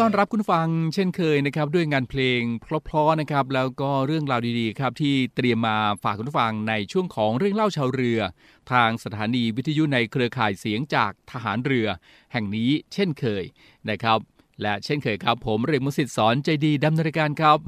ต้อนรับคุณฟังเช่นเคยนะครับด้วยงานเพลงเพราะๆนะครับแล้วก็เรื่องราวดีๆครับที่เตรียมมาฝากคุณฟังในช่วงของเรื่องเล่าชาวเรือ ทางสถานีวิทยุในเครือข่ายเสียงจากทหารเรือ แห่งนี้เช่นเคยนะครับ และเช่นเคยครับผมเรกมุสิตสอนใจดีดำเนินการครับ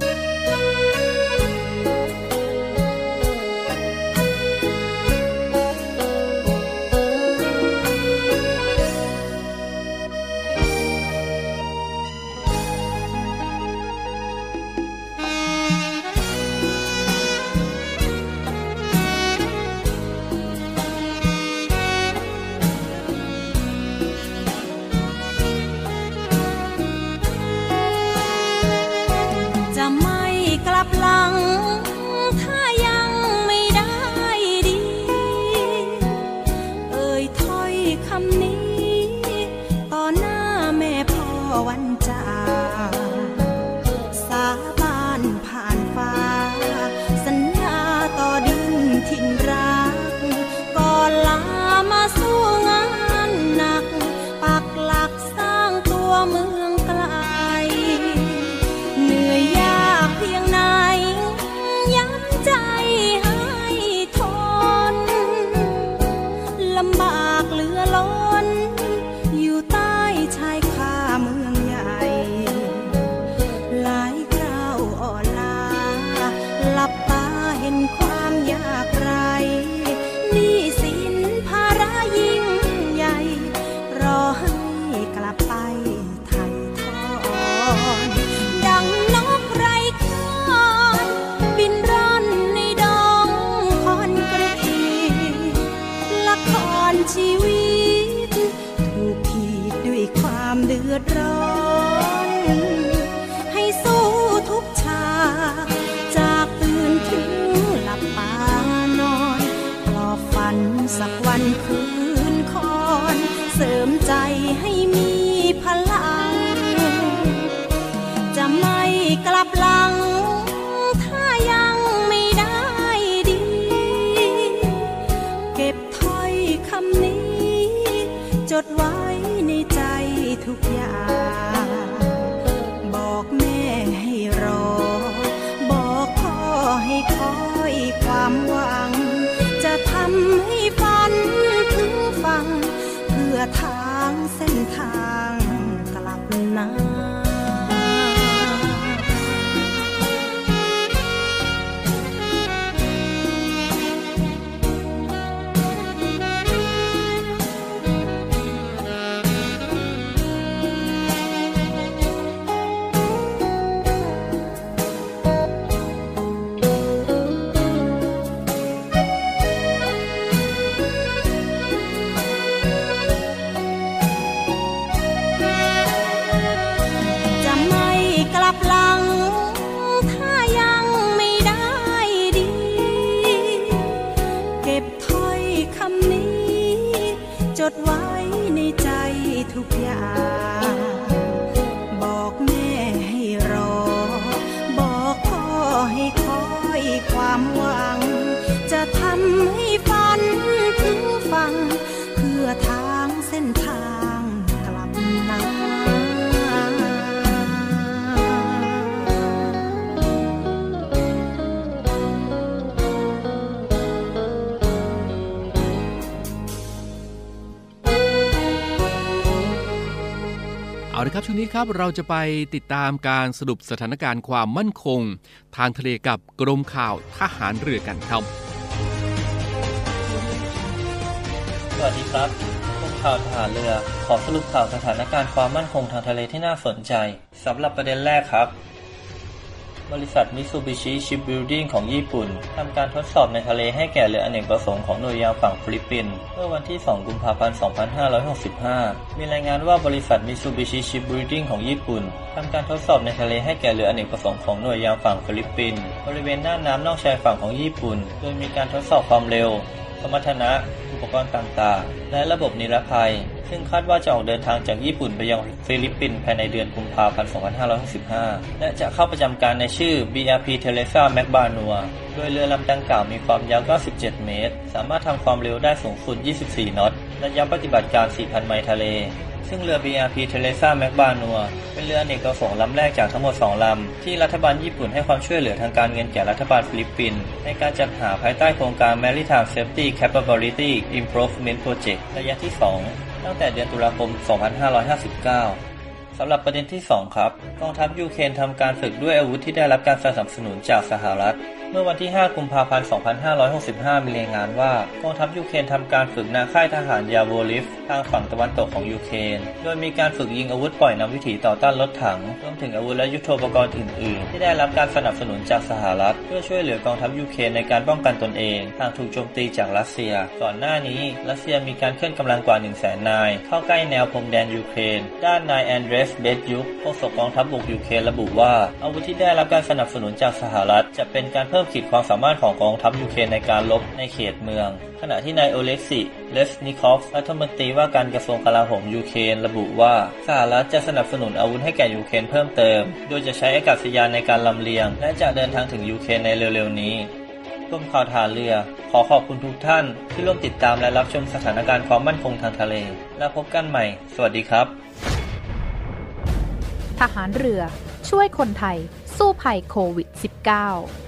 ลับหลัง ถ้ายังไม่ได้ดี เก็บถ้อยคำนี้ จดไว้ในใจทุกอย่าง บอกแม่ให้รอ บอกพ่อให้คอยความหวัง ละครับช่วงนี้ครับเราจะไปติดตามการสรุปสถานการณ์ความมั่นคง ทางทะเลกับกรมข่าวทหารเรือกันครับ สวัสดีครับกรมข่าวทหารเรือ ขอสรุปข่าวสถานการณ์ความมั่นคงทางทะเลที่น่าสนใจสำหรับประเด็นแรกครับ บริษัทมิ t ูบิชิชิปบิลดิ้งของญี่ปุ่นทำการทดสอบในทะเลให้แก่เรืออเนกประสงค์ของหน่วยยามฝั่งฟิลิปปินส์เมื่อวันที่ 2 กุมภาพันธ์ 2565 มีรายงานว่าบริษัทมิ t ูบิชิชิปบิลดิ้งของญี่ปุ่นทำการทดสอบในทะเลให้แก่เรืออเนกประสงค์ของหน่วยยามฝั่งฟิลิปปินส์บริเวณน่านน้ำนอกชายฝั่งของญี่ปุ่น โดยมีการทดสอบความเร็ว สมรรถนะ อุปกรณ์ต่างๆ และระบบนิรภัย ซึ่งคาดว่าจะออกเดินทางจากญี่ปุ่นไปยังฟิลิปปินส์ภายในเดือนกุมภาพันธ์ 2565 และจะเข้าประจำการในชื่อ BRP Teresa m a c b a n u a โดยเรือลำดังกล่าวมีความยาว 97 เมตร สามารถทำความเร็วได้สูงสุด 24 นอต ระยะปฏิบัติการ 4,000 ไมล์ทะเล ซึ่งเรือ BRP Teresa m a c b a n u a เป็นเรืออเนกประสงค์ลำแรกจากทั้งหมด 2 ลำ ที่รัฐบาลญี่ปุ่นให้ความช่วยเหลือทางการเงินแก่รัฐบาลฟิลิปปินส์ในการจัดหาภายใต้โครงการ Maritime Safety Capability Improvement Project ระยะที่ 2 ตั้งแต่เดือนตุลาคม 2559สำหรับประเด็นที่ 2 ครับ กองทัพยูเครนทำการฝึกด้วยอาวุธที่ได้รับการสนับสนุนจากสหรัฐ เมื่อวันที่ 5 กุมภาพันธ์ 2565 มีรายงานว่ากองทัพยูเครนทำการฝึกณ ค่ายทหารยาโวริฟทางฝั่งตะวันตกของยูเครน โดยมีการฝึกยิงอาวุธปล่อยนำวิถีต่อต้านรถถัง รวมถึงอาวุธและยุทโธปกรณ์อื่นๆ ที่ได้รับการสนับสนุนจากสหรัฐ เพื่อช่วยเหลือกองทัพยูเครนในการป้องกันตนเอง หากถูกโจมตีจากรัสเซีย ก่อนหน้านี้รัสเซียมีการเคลื่อนกำลังกว่า 1 0 0 0 0แสนนาย เข้าใกล้แนวพรมแดนยูเครน ด้านนายแอนเดรส เบตยุคโฆษกกองทัพบกยูเครนระบุว่า อาวุธที่ได้รับการสนับสนุนจากสหรัฐจะเป็นการเพิ่มิ่มขีดความสามารถของกองทัพยูเครนในการรบในเขตเมือง ขณะที่นายโอเล็กซีเรซนิคอฟรัฐมนตรีว่าการกระทรวงกลาโหมยูเครนระบุว่าสหรัฐจะสนับสนุนอาวุธให้แก่ยูเครนเพิ่มเติม โดยจะใช้อากาศยานในการลำเลียง และจะเดินทางถึงยูเครนในเร็วๆนี้กรมข่าวทหารเรือ ขอขอบคุณทุกท่านที่ร่วมติดตามและรับชมสถานการณ์ความมั่นคงทางทะเล แล้วพบกันใหม่ สวัสดีครับ ทหารเรือ ช่วยคนไทย สู้ภัยโควิด -19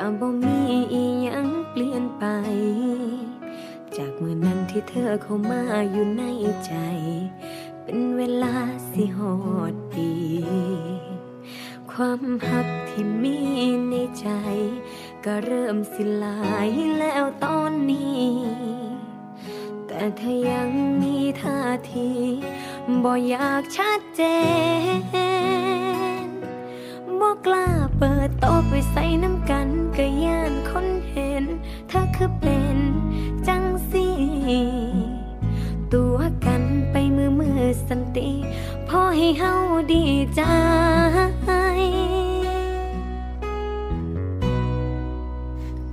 ก็บ่มีอีหยังเปลี่ยนไป จากเมื่อนั้นที่เธอเข้ามาอยู่ในใจ เป็นเวลาสิหอดปี ความหักที่มีในใจ ก็เริ่มสิลายแล้วตอนนี้ แต่เธอยังมีท่าทีบ่อยากชัดเจนบ่กล้าเปิด ใส่น้ำกันก็ย่านคนเห็น เธอคือเป็นจังสีตัวกันไปมือมือสันติ พอให้เฮาดีใจ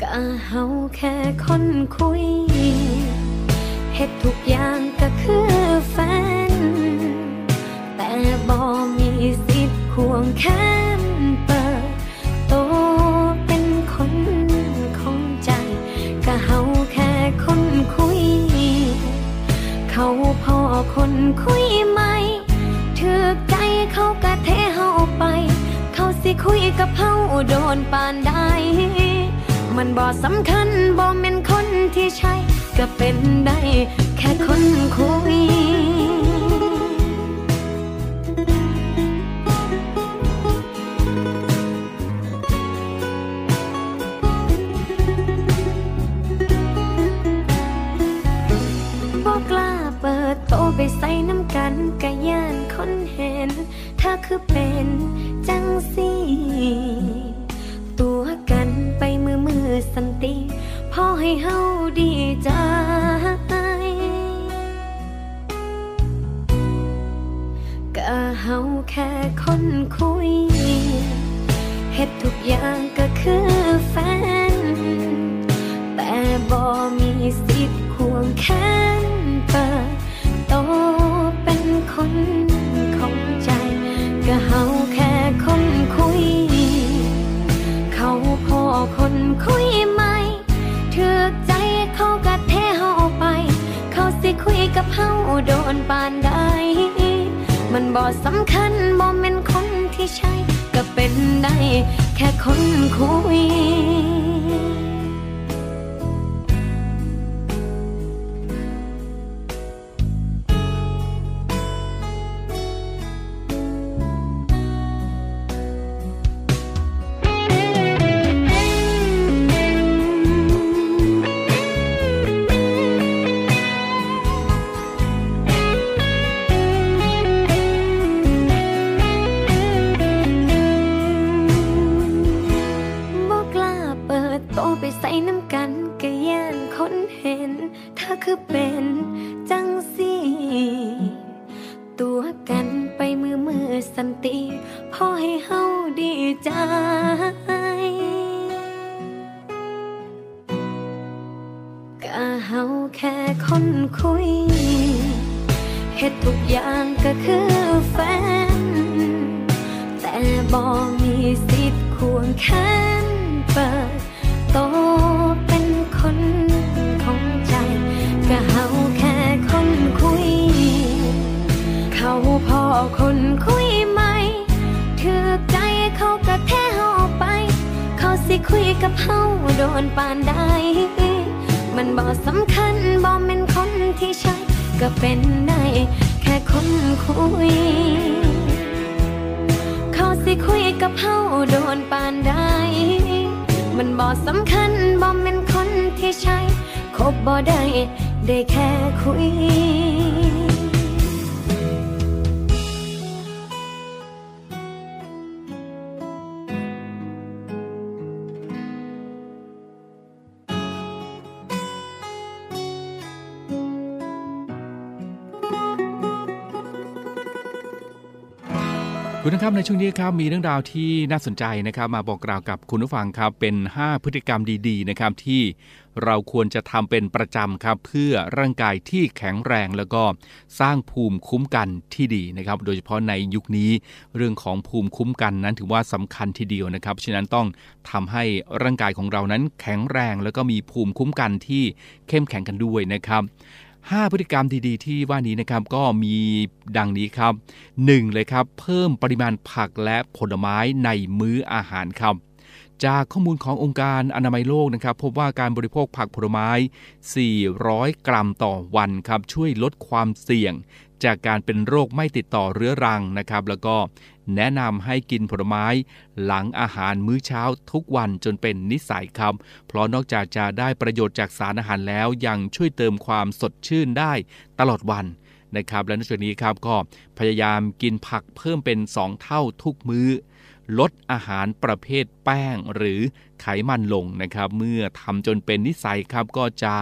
ก็เฮาแค่คนคุยเฮ็ดทุกอย่างก็คือแฟน แต่บ่มีสิทธิ์ควงแข เขาพอคนคุยไหมถือใจเขากะเทเฮาไป เขาสิคุยกับเฮาโดนปานใดมันบ่สำคัญบ่เป็นคนที่ใช่ ก็เป็นได้แค่คนคุย ไปใส่น้ำกันกะย่านคนเห็น ถ้าคือเป็นจังสีตัวกันไปมือมือสันติพอให้เฮาดีใจก็เฮาแค่คนคุยเฮ็ดทุกอย่างก็คือแฟน แต่บ่มีสิทธิ์ควงแขน ของใจ ก็เฮาแค่คนคุย เขาพอคนคุยไหมถือใจเขากะเทเฮาไป เขาสิคุยกับเฮาโดนปานใดมันบ่สำคัญบ่แม่นคนที่ใช่ ก็เป็นได้แค่คนคุย คุยกับเฮาโดนปานใดมันบ่สำคัญบ่แม่นคนที่ใช่ก็เป็นได้แค่คนคุย เขาสิคุยกับเฮาโดนปานใดมันบ่สำคัญบ่แม่นคนที่ใช่คบบ่ได้ได้แค่คุย คุณผู้ชมครับในช่วงนี้ครับมีเรื่องราวที่น่าสนใจนะครับ มาบอกกล่าวกับคุณผู้ฟังครับเป็น 5 พฤติกรรมดีๆนะครับที่เราควรจะทำเป็นประจำครับเพื่อร่างกายที่แข็งแรงแล้วก็สร้างภูมิคุ้มกันที่ดีนะครับ โดยเฉพาะในยุคนี้เรื่องของภูมิคุ้มกันนั้นถือว่าสำคัญทีเดียวนะครับฉะนั้นต้องทำให้ร่างกายของเรานั้นแข็งแรง แล้วก็มีภูมิคุ้มกันที่เข้มแข็งกันด้วยนะครับ 5 พฤติกรรมดีๆ ที่ว่านี้นะครับก็มีดังนี้ครับ 1. เลยครับ เพิ่มปริมาณผักและผลไม้ในมื้ออาหารครับจากข้อมูลขององค์การอนามัยโลกนะครับ พบว่าการบริโภคผักผลไม้ 400 กรัมต่อวันครับ ช่วยลดความเสี่ยง จากการเป็นโรคไม่ติดต่อเรื้อรังนะครับ แล้วก็แนะนำให้กินผลไม้หลังอาหารมื้อเช้าทุกวันจนเป็นนิสัยครับ เพราะนอกจากจะได้ประโยชน์จากสารอาหารแล้วยังช่วยเติมความสดชื่นได้ตลอดวันนะครับ และนอกจากนี้ครับก็พยายามกินผักเพิ่มเป็น 2 เท่าทุกมื้อ ลดอาหารประเภทแป้งหรือไขมันลงนะครับ เมื่อทำจนเป็นนิสัยครับก็จะ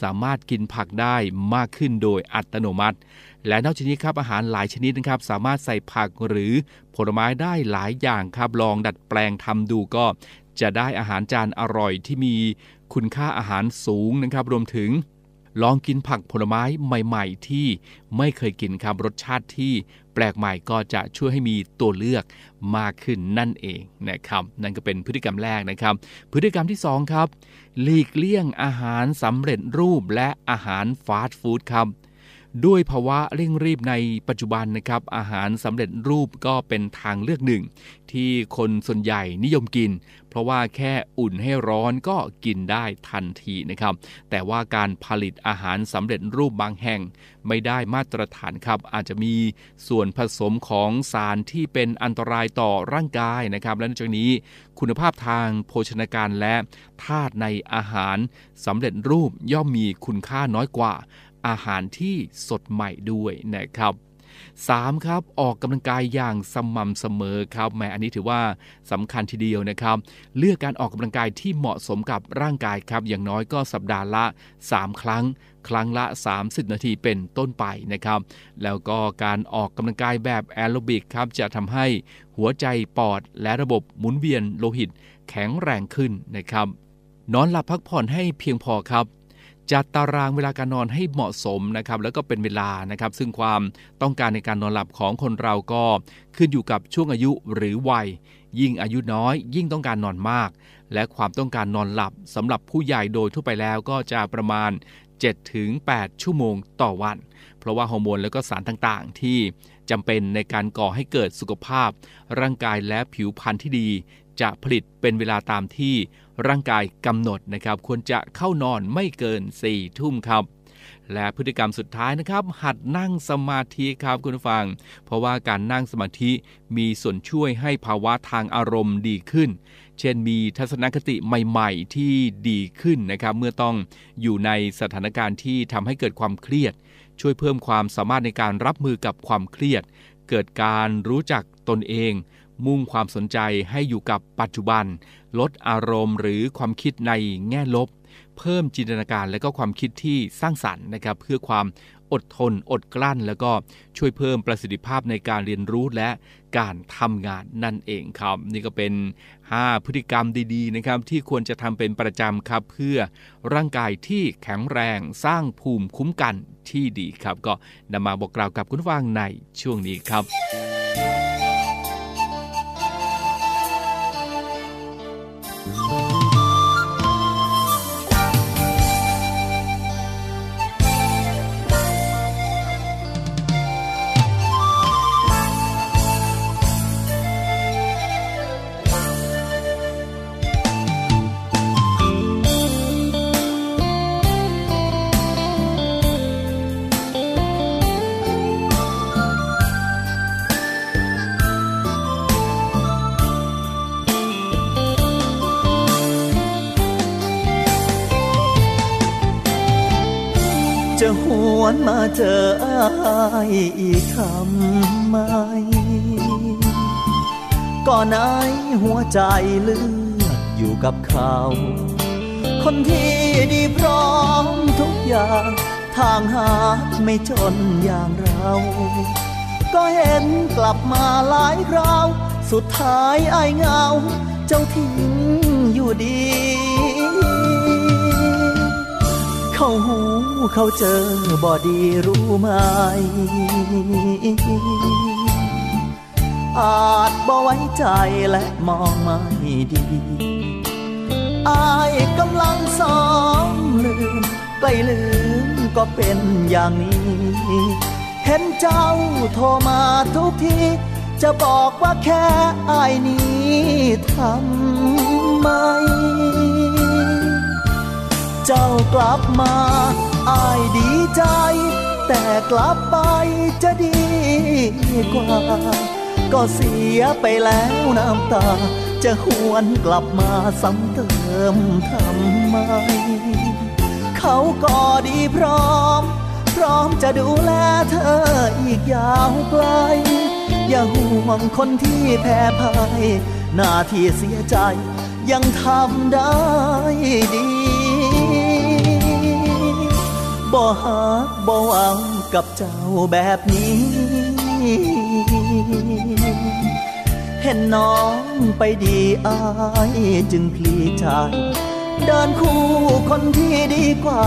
สามารถกินผักได้มากขึ้นโดยอัตโนมัติ และนอกจากนี้ครับอาหารหลายชนิดนะครับ สามารถใส่ผักหรือผลไม้ได้หลายอย่างครับลองดัดแปลงทำดูก็จะได้อาหารจานอร่อยที่มีคุณค่าอาหารสูงนะครับ รวมถึงลองกินผักผลไม้ใหม่ ๆ ที่ไม่เคยกินครับรสชาติที่ แปลกใหม่ก็จะช่วยให้มีตัวเลือกมากขึ้นนั่นเองนะครับ นั่นก็เป็นพฤติกรรมแรกนะครับ พฤติกรรมที่ 2 ครับ หลีกเลี่ยงอาหารสำเร็จรูปและอาหารฟาสต์ฟู้ดครับ ด้วยภาวะเร่งรีบในปัจจุบันนะครับ อาหารสำเร็จรูปก็เป็นทางเลือกหนึ่ง ที่คนส่วนใหญ่นิยมกิน เพราะว่าแค่อุ่นให้ร้อนก็กินได้ทันทีนะครับ แต่ว่าการผลิตอาหารสำเร็จรูปบางแห่ง ไม่ได้มาตรฐานครับ อาจจะมีส่วนผสมของสารที่เป็นอันตรายต่อร่างกายนะครับ และนอกจากนี้คุณภาพทางโภชนาการและธาตุในอาหารสำเร็จรูปย่อมมีคุณค่าน้อยกว่า อาหารที่สดใหม่ด้วยนะครับ 3. ครับออกกำลังกายอย่างสม่ำเสมอครับแม้อันนี้ถือว่าสำคัญทีเดียวนะครับ เลือกการออกกำลังกายที่เหมาะสมกับร่างกายครับ อย่างน้อยก็สัปดาห์ละ 3 ครั้ง ครั้งละ 30 นาทีเป็นต้นไปนะครับ แล้วก็การออกกำลังกายแบบแอโรบิกครับจะทำให้หัวใจปอดและระบบหมุนเวียนโลหิตแข็งแรงขึ้นนะครับนอนหลับพักผ่อนให้เพียงพอครับ จัดตารางเวลาการนอนให้เหมาะสมนะครับแล้วก็เป็นเวลานะครับ ซึ่งความต้องการในการนอนหลับของคนเราก็ขึ้นอยู่กับช่วงอายุหรือวัย ยิ่งอายุน้อย ยิ่งต้องการนอนมาก และความต้องการนอนหลับสำหรับผู้ใหญ่โดยทั่วไปแล้วก็จะประมาณ 7-8 ชั่วโมงต่อวัน เพราะว่าฮอร์โมนและก็สารต่างๆ ที่จำเป็นในการก่อให้เกิดสุขภาพ ร่างกายและผิวพรรณที่ดี จะผลิตเป็นเวลาตามที่ร่างกายกำหนดนะครับ ควรจะเข้านอนไม่เกิน4ทุ่มครับ และพฤติกรรมสุดท้ายนะครับ หัดนั่งสมาธิครับคุณผู้ฟัง เพราะว่าการนั่งสมาธิมีส่วนช่วยให้ภาวะทางอารมณ์ดีขึ้น เช่นมีทัศนคติใหม่ ๆ ที่ดีขึ้นนะครับ เมื่อต้องอยู่ในสถานการณ์ที่ทำให้เกิดความเครียด ช่วยเพิ่มความสามารถในการรับมือกับความเครียด เกิดการรู้จักตนเอง มุ่งความสนใจให้อยู่กับปัจจุบัน ลดอารมณ์หรือความคิดในแง่ลบ เพิ่มจินตนาการและก็ความคิดที่สร้างสรรค์นะครับ เพื่อความอดทน อดกลั้น แล้วก็ช่วยเพิ่มประสิทธิภาพในการเรียนรู้และการทำงานนั่นเองครับ นี่ก็เป็น 5 พฤติกรรมดีๆนะครับที่ควรจะทำเป็นประจำครับ เพื่อร่างกายที่แข็งแรงสร้างภูมิคุ้มกันที่ดีครับ ก็นำมาบอกกล่าวกับคุณฟังในช่วงนี้ครับ ว เจออายอีกทำไมก่อนไอหัวใจเลือกอยู่กับเขา คนที่ดีพร้อมทุกอย่าง ทางหาไม่จนอย่างเรา ก็เห็นกลับมาหลายคราว สุดท้ายไอ้เงา เจ้าทิ้งอยู่ดี เขาหูเขาเจอบอดีรู้ไหม อาจบ่ไว้ใจและมองไม่ดีอายกำลังซ้อมลืมใกล้ลืมก็เป็นอย่างนี้ เห็นเจ้าโทรมาทุกที จะบอกว่าแค่อายนี้ทำไม เจ้ากลับ มาอายดีใจ แต่กลับไปจะดีกว่า ก็เสียไปแล้วน้ำตา จะหวนกลับมาซ้ำเติมทำไม เขาก็ดีพร้อม พร้อมจะดูแลเธออีกยาวไกล อย่าห่วงคนที่แพ้พ่ายหน้าที่เสียใจยังทำได้ดี บ่หักบ่หวังกับเจ้าแบบนี้ เห็นน้องไปดีอายจึงพลีใจเดินคู่คนที่ดีกว่า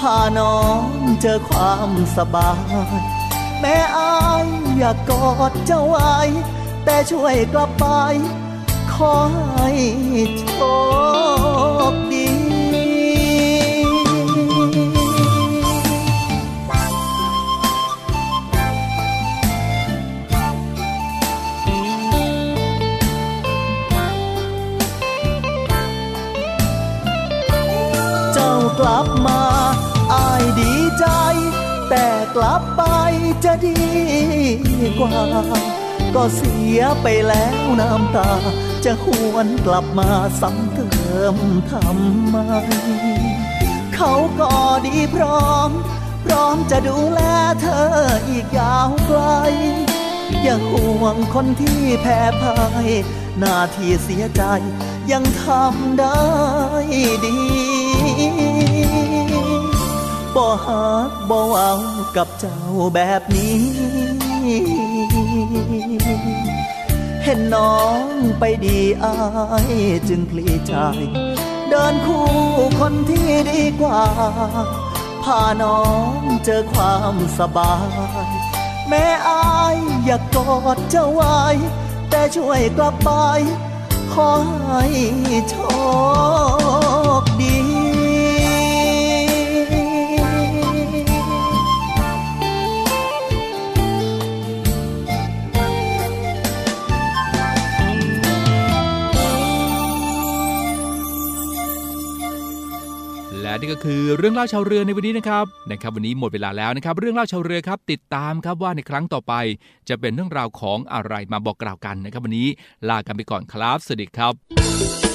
พาน้องเจอความสบาย แม่อายอยากกอดเจ้าไว้ แต่ช่วยกลับไป ขอให้โชค ดีใจ แต่กลับไปจะดีกว่า ก็เสียไปแล้วน้ำตา จะหวนกลับมาซ้ำเติมทำไม เขาก็ดีพร้อม พร้อมจะดูแลเธออีกยาวไกล อย่าห่วงคนที่แพ้พ่ายหน้าที่เสียใจยังทำได้ดี บ่ฮักบ่เว้ากับเจ้าแบบนี้ เห็นน้องไปดีอายจึงพลีใจ เดินคู่คนที่ดีกว่า พาน้องเจอความสบาย แม่อายอยากกอดเจ้าไว้ แต่ช่วยกลับไป ขอให้โชคดี นี่ก็คือเรื่องเล่าชาวเรือในวันนี้นะครับนะครับ วันนี้หมดเวลาแล้วนะครับ เรื่องเล่าชาวเรือครับ ติดตามครับว่าในครั้งต่อไป จะเป็นเรื่องราวของอะไรมาบอกกล่าวกันนะครับ วันนี้ลากันไปก่อนครับสวัสดีครับ